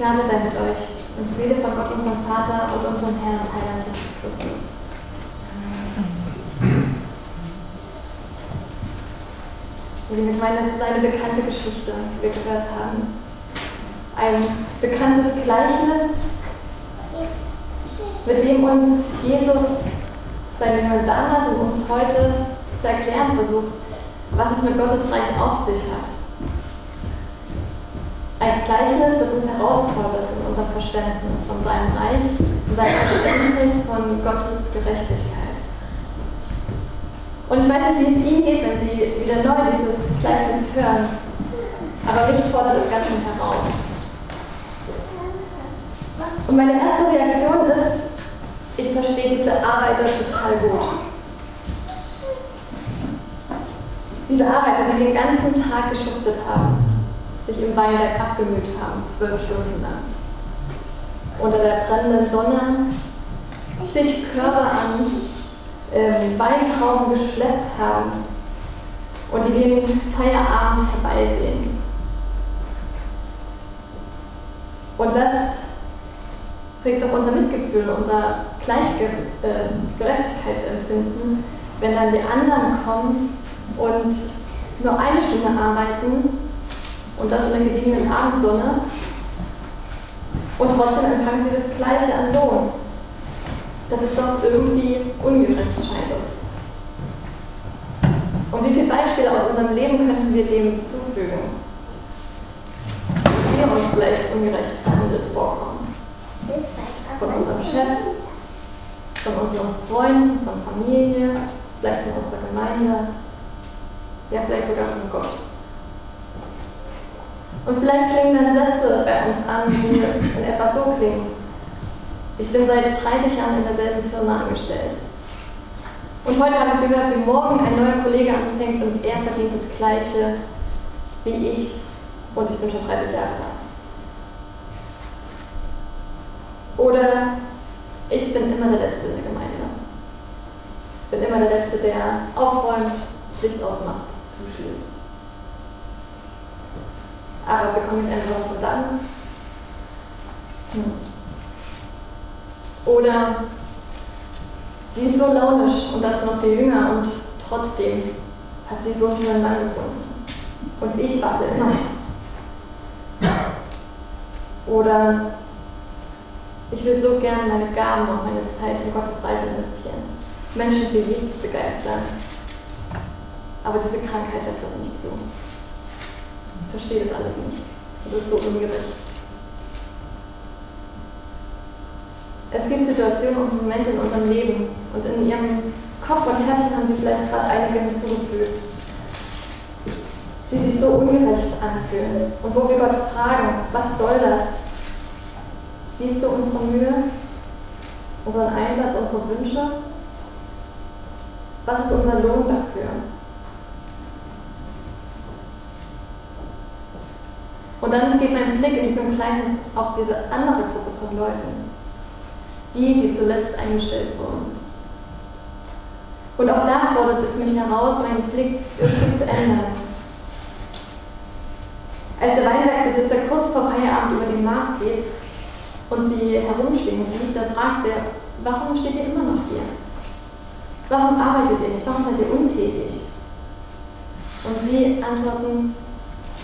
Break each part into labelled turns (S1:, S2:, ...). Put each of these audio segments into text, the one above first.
S1: Gnade sei mit euch und Friede von Gott, unserem Vater und unserem Herrn und Heiland Jesus Christus. Liebe Gemeinde, das ist eine bekannte Geschichte, die wir gehört haben. Ein bekanntes Gleichnis, mit dem uns Jesus, seine Jünger damals und uns heute zu erklären versucht, was es mit Gottes Reich auf sich hat. Ein Gleichnis, das uns herausfordert in unserem Verständnis von seinem Reich, in seinem Verständnis von Gottes Gerechtigkeit. Und ich weiß nicht, wie es Ihnen geht, wenn Sie wieder neu dieses Gleichnis hören, aber mich fordert es ganz schön heraus. Und meine erste Reaktion ist, ich verstehe diese Arbeiter total gut. Diese Arbeiter, die den ganzen Tag geschuftet haben, sich im Weinberg abgemüht haben, zwölf Stunden lang. Unter der brennenden Sonne sich Körper an ähm, Weintrauben geschleppt haben und die den Feierabend herbeisehen. Und das regt doch unser Mitgefühl, unser Gleichgerechtigkeitsempfinden, äh, wenn dann die anderen kommen und nur eine Stunde arbeiten und das in der gediegenen Abendsonne und trotzdem empfangen sie das Gleiche an Lohn. Das ist doch irgendwie ungerecht, scheint es. Und wie viele Beispiele aus unserem Leben könnten wir dem zufügen? Wie wir uns vielleicht ungerecht behandelt vorkommen. Von unserem Chef, von unseren Freunden, von Familie, vielleicht von unserer Gemeinde, ja, vielleicht sogar von Gott. Und vielleicht klingen dann Sätze bei uns an, die in etwa so klingen. Ich bin seit 30 Jahren in derselben Firma angestellt. Und heute habe ich gehört, wie morgen ein neuer Kollege anfängt und er verdient das Gleiche wie ich und ich bin schon 30 Jahre da. Oder ich bin immer der Letzte in der Gemeinde. Ich bin immer der Letzte, der aufräumt, das Licht ausmacht, zuschließt. Aber bekomme ich einen Wort Dank? Hm. Oder sie ist so launisch und dazu noch viel jünger und trotzdem hat sie so viel Mann gefunden. Und ich warte immer. Oder ich will so gern meine Gaben und meine Zeit in Gottes Reich investieren. Menschen für Jesus begeistern. Aber diese Krankheit lässt das nicht zu. Verstehe das alles nicht. Es ist so ungerecht. Es gibt Situationen und Momente in unserem Leben und in ihrem Kopf und Herzen haben sie vielleicht gerade einige hinzugefügt, die sich so ungerecht anfühlen und wo wir Gott fragen, was soll das? Siehst du unsere Mühe, unseren Einsatz, unsere Wünsche? Was ist unser Lohn dafür? Und dann geht mein Blick in diesem Kleinen auf diese andere Gruppe von Leuten, die, die zuletzt eingestellt wurden. Und auch da fordert es mich heraus, meinen Blick irgendwie zu ändern. Als der Weinbergbesitzer kurz vor Feierabend über den Markt geht und sie herumstehen sieht, dann fragt er, warum steht ihr immer noch hier? Warum arbeitet ihr nicht? Warum seid ihr untätig? Und sie antworten,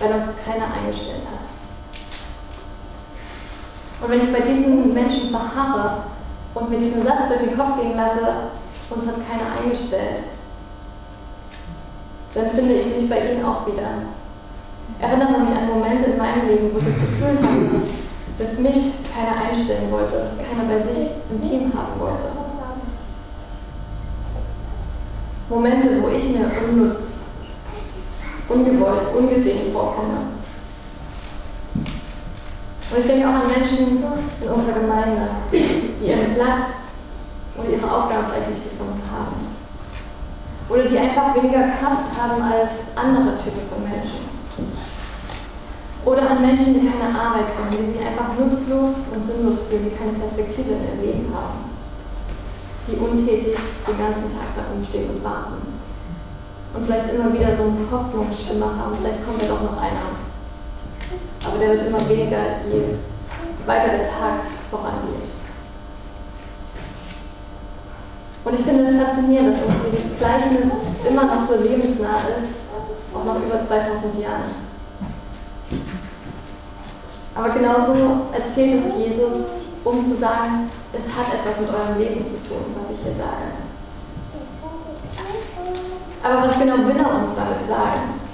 S1: weil uns keiner eingestellt hat. Und wenn ich bei diesen Menschen verharre und mir diesen Satz durch den Kopf gehen lasse, uns hat keiner eingestellt, dann finde ich mich bei ihnen auch wieder. Erinnere mich an Momente in meinem Leben, wo ich das Gefühl hatte, dass mich keiner einstellen wollte, keiner bei sich im Team haben wollte. Momente, wo ich mir unnutz ungewollt, ungesehen vorkomme. Und ich denke auch an Menschen in unserer Gemeinde, die ihren Platz oder ihre Aufgaben vielleicht nicht gefunden haben. Oder die einfach weniger Kraft haben als andere Typen von Menschen. Oder an Menschen, die keine Arbeit haben, die sich einfach nutzlos und sinnlos fühlen, die keine Perspektive in ihrem Leben haben. Die untätig den ganzen Tag da rumstehen und warten und vielleicht immer wieder so einen Hoffnungsschimmer haben, vielleicht kommt ja doch noch einer. Aber der wird immer weniger, je weiter der Tag vorangeht. Und ich finde es faszinierend, dass uns dieses Gleichnis immer noch so lebensnah ist, auch noch über 2000 Jahren. Aber genauso erzählt es Jesus, um zu sagen, es hat etwas mit eurem Leben zu tun, was ich hier sage. Aber was genau will er uns damit sagen?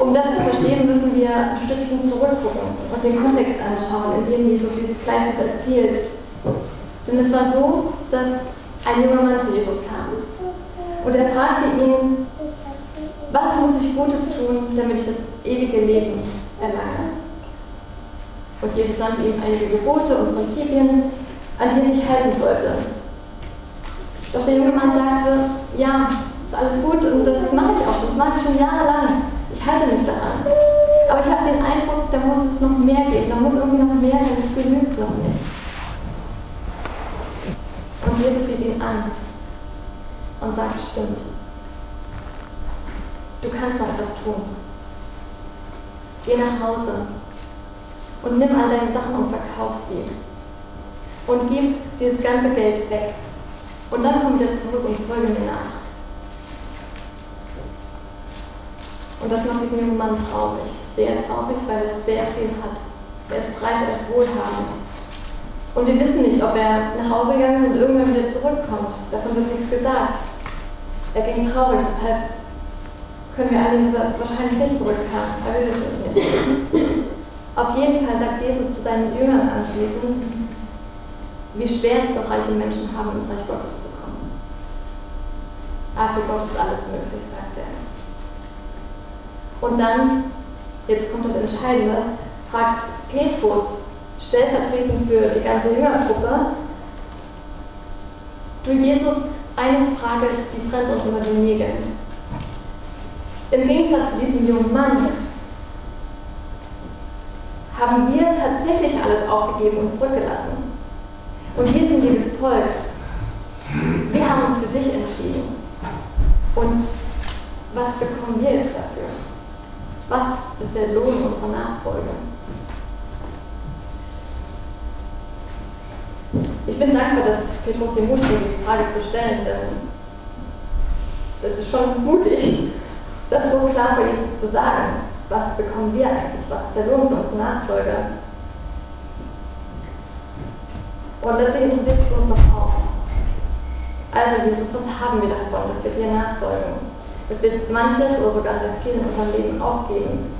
S1: Um das zu verstehen, müssen wir ein Stückchen zurückgucken, uns den Kontext anschauen, in dem Jesus dieses Gleichnis erzählt. Denn es war so, dass ein junger Mann zu Jesus kam. Und er fragte ihn, was muss ich Gutes tun, damit ich das ewige Leben erlange? Und Jesus nannte ihm einige Gebote und Prinzipien, an die er sich halten sollte. Doch der junge Mann sagte, ja, ist alles gut und das mache ich auch schon, das mache ich schon jahrelang. Ich halte mich daran. Aber ich habe den Eindruck, da muss es noch mehr geben, da muss irgendwie noch mehr sein, es genügt noch nicht. Und Jesus sieht ihn an und sagt, stimmt. Du kannst noch etwas tun. Geh nach Hause und nimm all deine Sachen und verkauf sie. Und gib dieses ganze Geld weg. Und dann komm wieder zurück und folge mir nach. Und das macht diesen jungen Mann traurig, sehr traurig, weil er sehr viel hat. Er ist reich, er ist wohlhabend. Und wir wissen nicht, ob er nach Hause gegangen ist und irgendwann wieder zurückkommt. Davon wird nichts gesagt. Er ging traurig, deshalb können wir er wahrscheinlich nicht zurückkam, aber wir wissen es nicht. Auf jeden Fall sagt Jesus zu seinen Jüngern anschließend, wie schwer es doch reiche Menschen haben, ins Reich Gottes zu kommen. Aber für Gott ist alles möglich, sagt er. Und dann, jetzt kommt das Entscheidende, fragt Petrus, stellvertretend für die ganze Jüngergruppe, du Jesus, eine Frage, die brennt uns über den Nägeln. Im Gegensatz zu diesem jungen Mann haben wir tatsächlich alles aufgegeben und zurückgelassen. Und wir sind dir gefolgt. Wir haben uns für dich entschieden. Und was bekommen wir jetzt dafür? Was ist der Lohn unserer Nachfolge? Ich bin dankbar, dass Petrus den Mut hat, diese Frage zu stellen, denn es ist schon mutig, das so klar für Jesus zu sagen was bekommen wir eigentlich? Was ist der Lohn für unsere Nachfolger? Und letztlich interessiert es uns doch auch. Also Jesus, was haben wir davon, dass wir dir nachfolgen? Dass wir manches oder sogar sehr viel in unserem Leben aufgeben.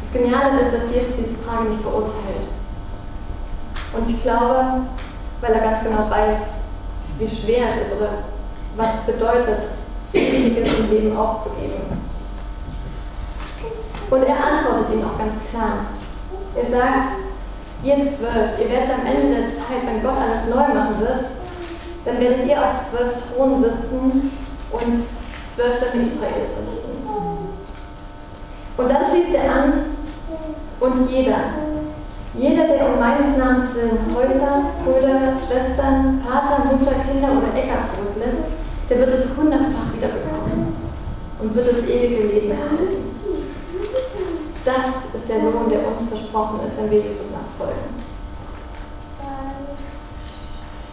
S1: Das Geniale ist, dass Jesus diese Frage nicht verurteilt. Und ich glaube, weil er ganz genau weiß, wie schwer es ist oder was es bedeutet, Wichtiges im Leben aufzugeben. Und er antwortet ihm auch ganz klar. Er sagt, ihr zwölf, ihr werdet am Ende der Zeit, wenn Gott alles neu machen wird, dann werdet ihr auf zwölf Thronen sitzen und zwölf Stämme Israels richten. Und dann schließt er an, und jeder, jeder, der um meines Namens willen Häuser, Brüder, Schwestern, Vater, Mutter, Kinder oder Äcker zurücklässt, der wird es hundertfach wiederbekommen und wird das ewige Leben erhalten. Das ist der Lohn, der uns versprochen ist, wenn wir Jesus nachfolgen.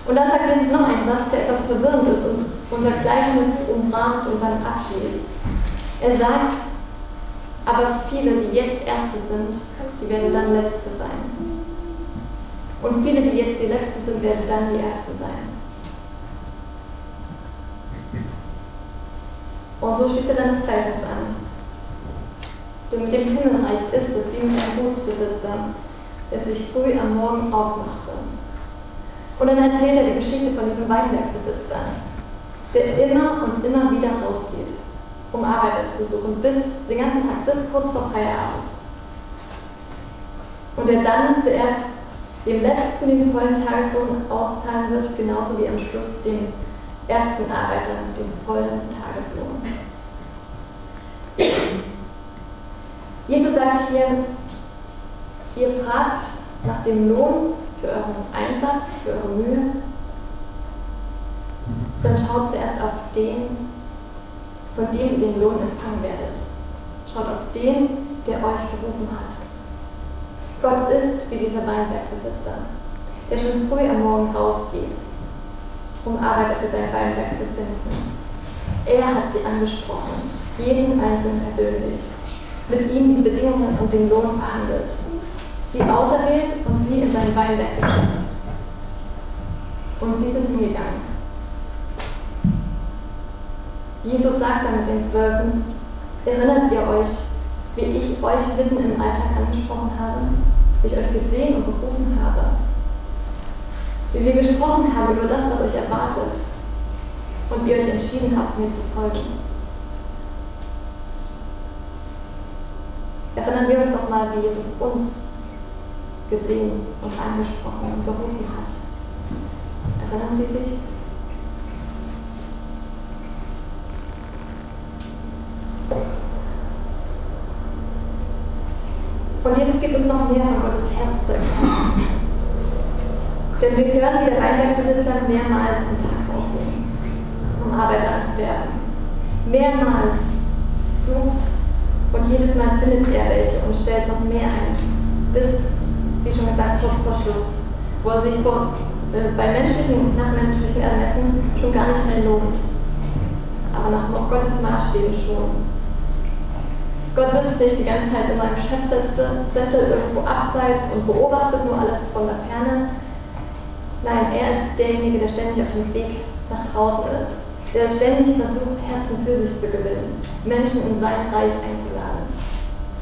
S1: Und dann sagt Jesus noch einen Satz, der etwas verwirrend ist und unser Gleichnis umrahmt und dann abschließt. Er sagt, aber viele, die jetzt Erste sind, die werden dann Letzte sein. Und viele, die jetzt die Letzten sind, werden dann die Erste sein. Und so schließt er dann das Gleichnis an. Denn mit dem Himmelreich ist es wie mit einem Gutsbesitzer, der sich früh am Morgen aufmachte. Und dann erzählt er die Geschichte von diesem Weinbergbesitzer, der immer und immer wieder rausgeht, um Arbeiter zu suchen, bis den ganzen Tag, bis kurz vor Feierabend. Und der dann zuerst dem letzten den vollen Tageslohn auszahlen wird, genauso wie am Schluss dem ersten Arbeiter den vollen Tageslohn. Jesus sagt hier, ihr fragt nach dem Lohn für euren Einsatz, für eure Mühe, dann schaut zuerst auf den, von dem ihr den Lohn empfangen werdet. Schaut auf den, der euch gerufen hat. Gott ist wie dieser Weinbergbesitzer, der schon früh am Morgen rausgeht, um Arbeiter für sein Weinberg zu finden. Er hat sie angesprochen, jeden Einzelnen persönlich, mit ihnen die Bedingungen und den Lohn verhandelt, sie auserwählt und sie in sein Weinberg geschickt. Und sie sind hingegangen. Jesus sagt dann mit den Zwölfen, erinnert ihr euch, wie ich euch mitten im Alltag angesprochen habe, wie ich euch gesehen und berufen habe, wie wir gesprochen haben über das, was euch erwartet und ihr euch entschieden habt, mir zu folgen. Erinnern wir uns doch mal, wie Jesus uns gesehen und angesprochen und berufen hat. Erinnern Sie sich? Und Jesus gibt uns noch mehr von Gottes Herz zu erkennen. Denn wir hören, wie der Weinbergbesitzer mehrmals am Tag rausgeht, um Arbeiter anzuwerben. Mehrmals sucht und jedes Mal findet er welche und stellt noch mehr ein. Bis, wie schon gesagt, kurz vor Schluss, wo er sich vor, äh, bei menschlichen, nach menschlichen Ermessen schon gar nicht mehr lohnt. Aber nach Gottes Maßstäben schon. Gott sitzt nicht die ganze Zeit in seinem Chefsessel irgendwo abseits und beobachtet nur alles von der Ferne. Nein, er ist derjenige, der ständig auf dem Weg nach draußen ist, der ständig versucht, Herzen für sich zu gewinnen, Menschen in sein Reich einzuladen,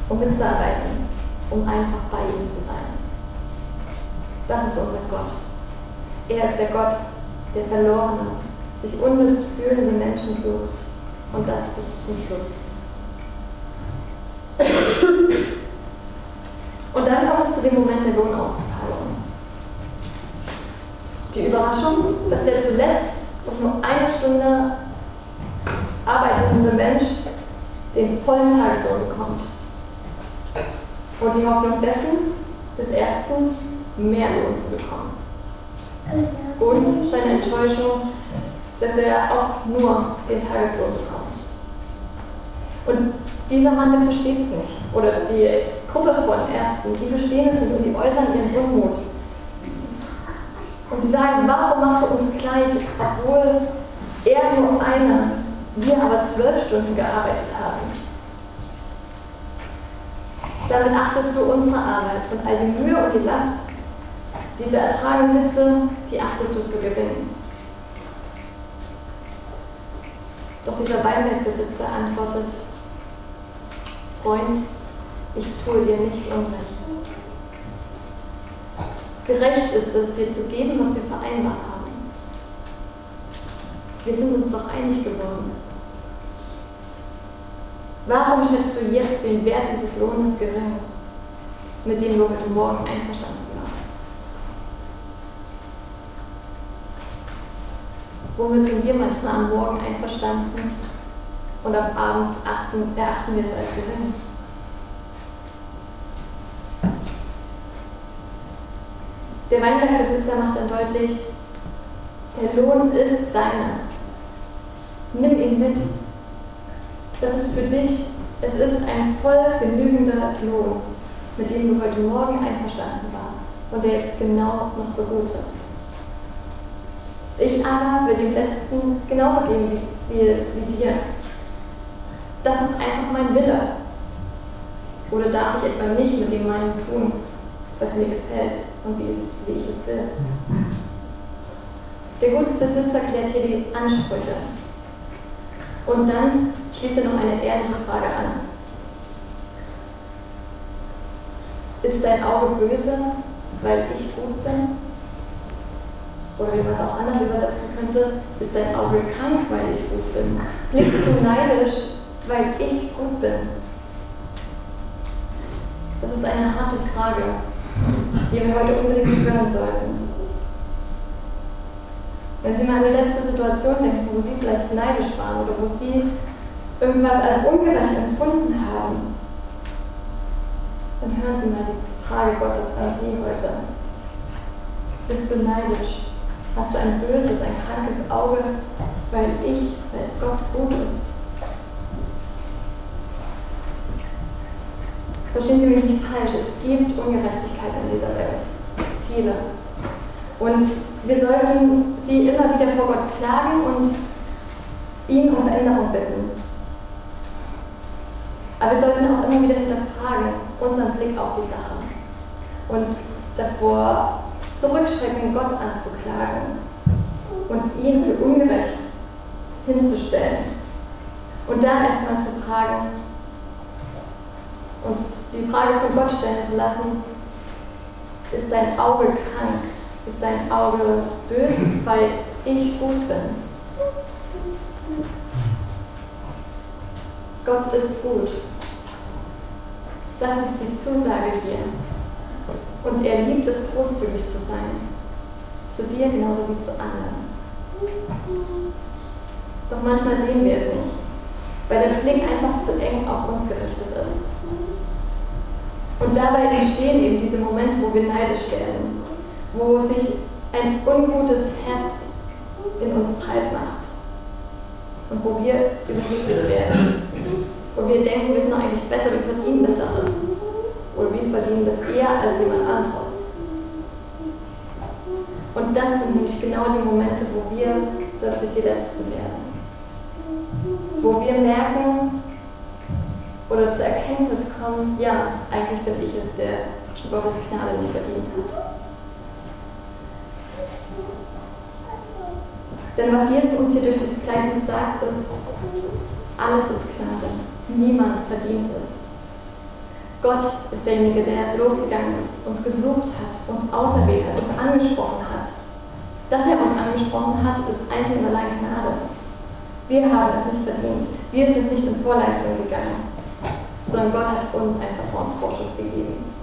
S1: um mitzuarbeiten, um einfach bei ihm zu sein. Das ist unser Gott. Er ist der Gott, der verlorene, sich unnütz fühlende Menschen sucht und das bis zum Schluss. Und dann kommt es zu dem Moment der Lohnauszahlung. Die Überraschung, dass der zuletzt Stunde arbeitende Mensch den vollen Tageslohn bekommt. Und die Hoffnung dessen, des Ersten, mehr Lohn zu bekommen. Und seine Enttäuschung, dass er auch nur den Tageslohn bekommt. Und dieser Mann, der versteht es nicht. Oder die Gruppe von Ersten, die verstehen es nicht und die äußern ihren Unmut. Und sie sagen, warum machst du uns gleich, obwohl er nur einer, wir aber zwölf Stunden gearbeitet haben. Damit achtest du unsere Arbeit und all die Mühe und die Last, diese ertragene Hitze, die achtest du für gering. Doch dieser Weinbergbesitzer antwortet, Freund, ich tue dir nicht Unrecht. Gerecht ist es, dir zu geben, was wir vereinbart haben. Wir sind uns doch einig geworden. Warum schätzt du jetzt den Wert dieses Lohnes gering, mit dem du heute Morgen einverstanden warst? Womit sind wir manchmal am Morgen einverstanden und am Abend achten, erachten wir es als gering. Der Weinbergbesitzer macht dann deutlich, der Lohn ist deiner. Nimm ihn mit. Das ist für dich, es ist ein voll genügender Lohn, mit dem du heute Morgen einverstanden warst und der jetzt genau noch so gut ist. Ich aber will dem Letzten genauso geben wie, wie, wie dir das ist einfach mein Wille. Oder darf ich etwa nicht mit dem meinen tun, was mir gefällt und wie, es, wie ich es will? Der Gutsbesitzer klärt hier die Ansprüche. Und dann schließt er noch eine ehrliche Frage an. Ist dein Auge böse, weil ich gut bin? Oder wie man es auch anders übersetzen könnte, ist dein Auge krank, weil ich gut bin? Blickst du neidisch, weil ich gut bin? Das ist eine harte Frage, die wir heute unbedingt hören sollten. Wenn Sie mal an die letzte Situation denken, wo Sie vielleicht neidisch waren oder wo Sie irgendwas als ungerecht empfunden haben, dann hören Sie mal die Frage Gottes an Sie heute. Bist du neidisch? Hast du ein böses, ein krankes Auge, weil ich, weil Gott gut ist? Verstehen Sie mich nicht falsch, es gibt Ungerechtigkeit in dieser Welt. Viele. Und wir sollten sie immer wieder vor Gott klagen und ihn um Veränderung bitten. Aber wir sollten auch immer wieder hinterfragen, unseren Blick auf die Sache und davor zurückschrecken, Gott anzuklagen und ihn für ungerecht hinzustellen. Und dann erstmal zu fragen, uns die Frage von Gott stellen zu lassen, ist dein Auge krank? Ist dein Auge böse, weil ich gut bin? Gott ist gut. Das ist die Zusage hier. Und er liebt es, großzügig zu sein. Zu dir genauso wie zu anderen. Doch manchmal sehen wir es nicht, weil der Blick einfach zu eng auf uns gerichtet ist. Und dabei entstehen eben diese Momente, wo wir neidisch werden, wo sich ein ungutes Herz in uns breit macht und wo wir überheblich werden, wo wir denken, wir sind eigentlich besser, wir verdienen Besseres oder wir verdienen das eher als jemand anderes. Und das sind nämlich genau die Momente, wo wir plötzlich die Letzten werden. Wo wir merken, oder zur Erkenntnis kommen, ja, eigentlich bin ich es, der Gottes Gnade nicht verdient hat. Denn was Jesus uns hier durch das Gleichnis sagt, ist, alles ist Gnade. Niemand verdient es. Gott ist derjenige, der losgegangen ist, uns gesucht hat, uns auserwählt hat, uns angesprochen hat. Dass er uns angesprochen hat, ist einzig und allein Gnade. Wir haben es nicht verdient. Wir sind nicht in Vorleistung gegangen sondern Gott hat uns einen Vertrauensvorschuss gegeben.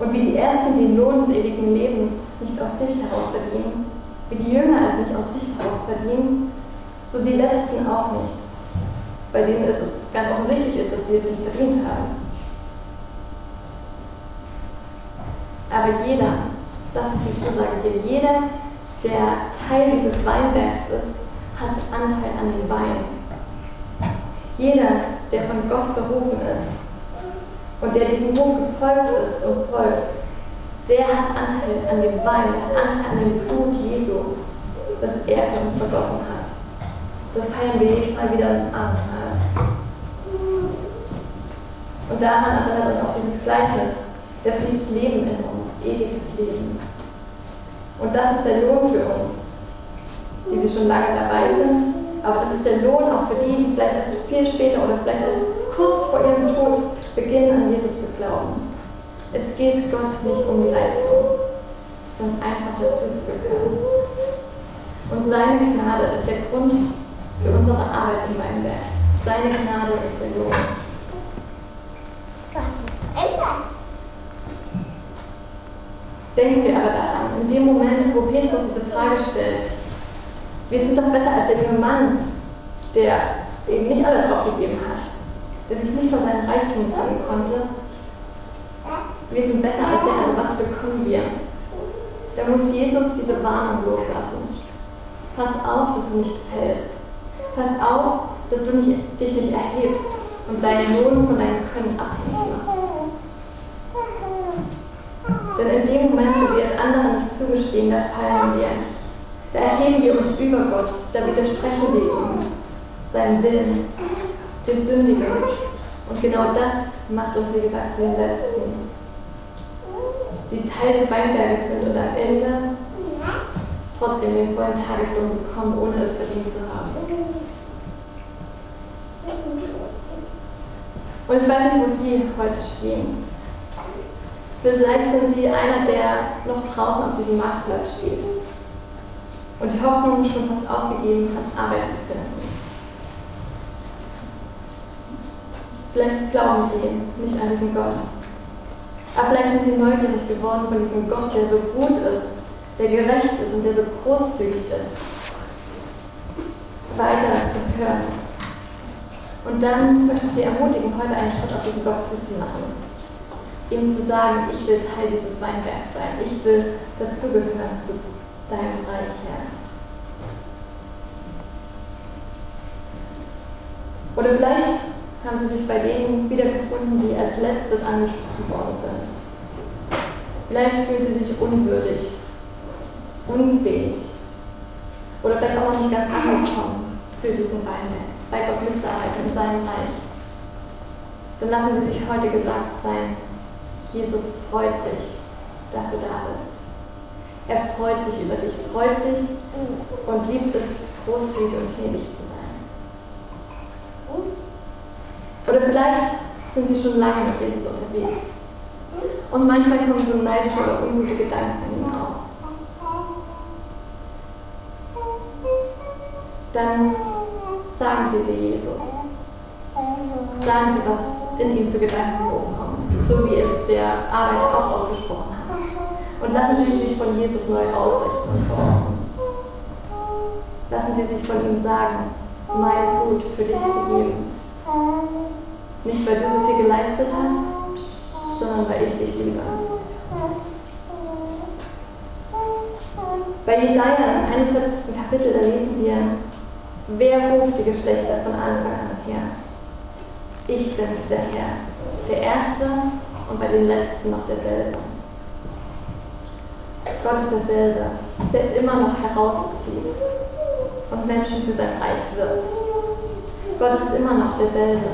S1: Und wie die Ersten den Lohn des ewigen Lebens nicht aus sich heraus verdienen, wie die Jünger es nicht aus sich heraus verdienen, so die Letzten auch nicht, bei denen es ganz offensichtlich ist, dass sie es nicht verdient haben. Aber jeder, das ist die Zusage hier, jeder, der Teil dieses Weinbergs ist, hat Anteil an dem Wein. Jeder, der von Gott berufen ist und der diesem Ruf gefolgt ist und folgt, der hat Anteil an dem Wein, hat Anteil an dem Blut Jesu, das er für uns vergossen hat. Das feiern wir jedes Mal wieder im Abendmahl. Und daran erinnert uns auch dieses Gleichnis, der fließt Leben in uns, ewiges Leben. Und das ist der Lohn für uns, die wir schon lange dabei sind aber das ist der Lohn auch für die, die vielleicht erst viel später oder vielleicht erst kurz vor ihrem Tod beginnen, an Jesus zu glauben. Es geht Gott nicht um die Leistung, sondern einfach dazu zu gehören. Und seine Gnade ist der Grund für unsere Arbeit im Weinberg. Seine Gnade ist der Lohn. Denken wir aber daran, in dem Moment, wo Petrus diese Frage stellt, wir sind doch besser als der junge Mann, der eben nicht alles aufgegeben hat, der sich nicht von seinem Reichtum trennen konnte. Wir sind besser als er, also was bekommen wir? Da muss Jesus diese Warnung loslassen. Pass auf, dass du nicht fällst. Pass auf, dass du nicht, dich nicht erhebst und deinen Lohn von deinem Können abhängig machst. Denn in dem Moment, wo wir es anderen nicht zugestehen, da fallen wir. Da erheben wir uns über Gott, da widersprechen wir ihm, seinem Willen. Wir sündigen. Und genau das macht uns, wie gesagt, zu den Letzten, die Teil des Weinberges sind und am Ende trotzdem den vollen Tageslohn bekommen, ohne es verdient zu haben. Und ich weiß nicht, wo Sie heute stehen. Vielleicht sind Sie einer, der noch draußen auf diesem Marktplatz steht und die Hoffnung schon fast aufgegeben hat, Arbeit zu finden. Vielleicht glauben sie nicht an diesen Gott. Aber vielleicht sind sie neugierig geworden von diesem Gott, der so gut ist, der gerecht ist und der so großzügig ist. Weiter zu hören. Und dann möchte ich Sie ermutigen, heute einen Schritt auf diesen Gott zuzumachen. Ihm zu sagen, ich will Teil dieses Weinbergs sein. Ich will dazugehören zu deinem Reich, Herr. Oder vielleicht haben sie sich bei denen wiedergefunden, die als letztes angesprochen worden sind. Vielleicht fühlen sie sich unwürdig, unfähig oder vielleicht auch noch nicht ganz angekommen für diesen Weinberg, bei Gott mitzuarbeiten in seinem Reich. Dann lassen sie sich heute gesagt sein, Jesus freut sich, dass du da bist. Er freut sich über dich, freut sich und liebt es, großzügig und gnädig zu sein. Oder vielleicht sind sie schon lange mit Jesus unterwegs. Und manchmal kommen so neidische oder ungute Gedanken in ihnen auf. Dann sagen sie sie Jesus. Sagen sie, was in ihm für Gedanken hochkommen, so wie es der Arbeiter auch ausgesprochen hat. Und lassen sie sich von Jesus neu ausrichten und formen. Lassen sie sich von ihm sagen, mein Blut für dich gegeben. Nicht, weil du so viel geleistet hast, sondern weil ich dich liebe. Bei Jesaja im 41. Kapitel, da lesen wir, wer ruft die Geschlechter von Anfang an her? Ich bin's, der Herr, der Erste und bei den Letzten noch derselbe. Gott ist derselbe, der immer noch herauszieht und Menschen für sein Reich wirbt. Gott ist immer noch derselbe,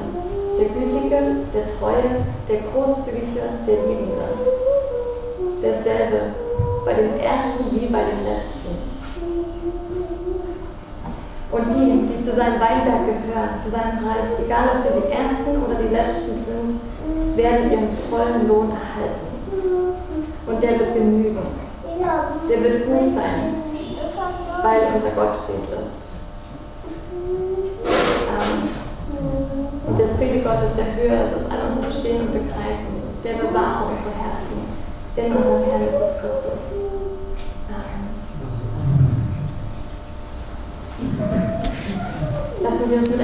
S1: der Gütige, der Treue, der Großzügige, der Liebende. Derselbe bei den Ersten wie bei den Letzten. Und die, die zu seinem Weinberg gehören, zu seinem Reich, egal ob sie die Ersten oder die Letzten sind, werden ihren vollen Lohn erhalten. Und der wird genügen. Der wird gut sein, weil unser Gott gut ist. Und der Friede Gottes, der höher ist als all unser Verstehen und Begreifen, der bewahre unsere Herzen in unserem Herrn Jesus Christus. Amen. Lassen wir uns mit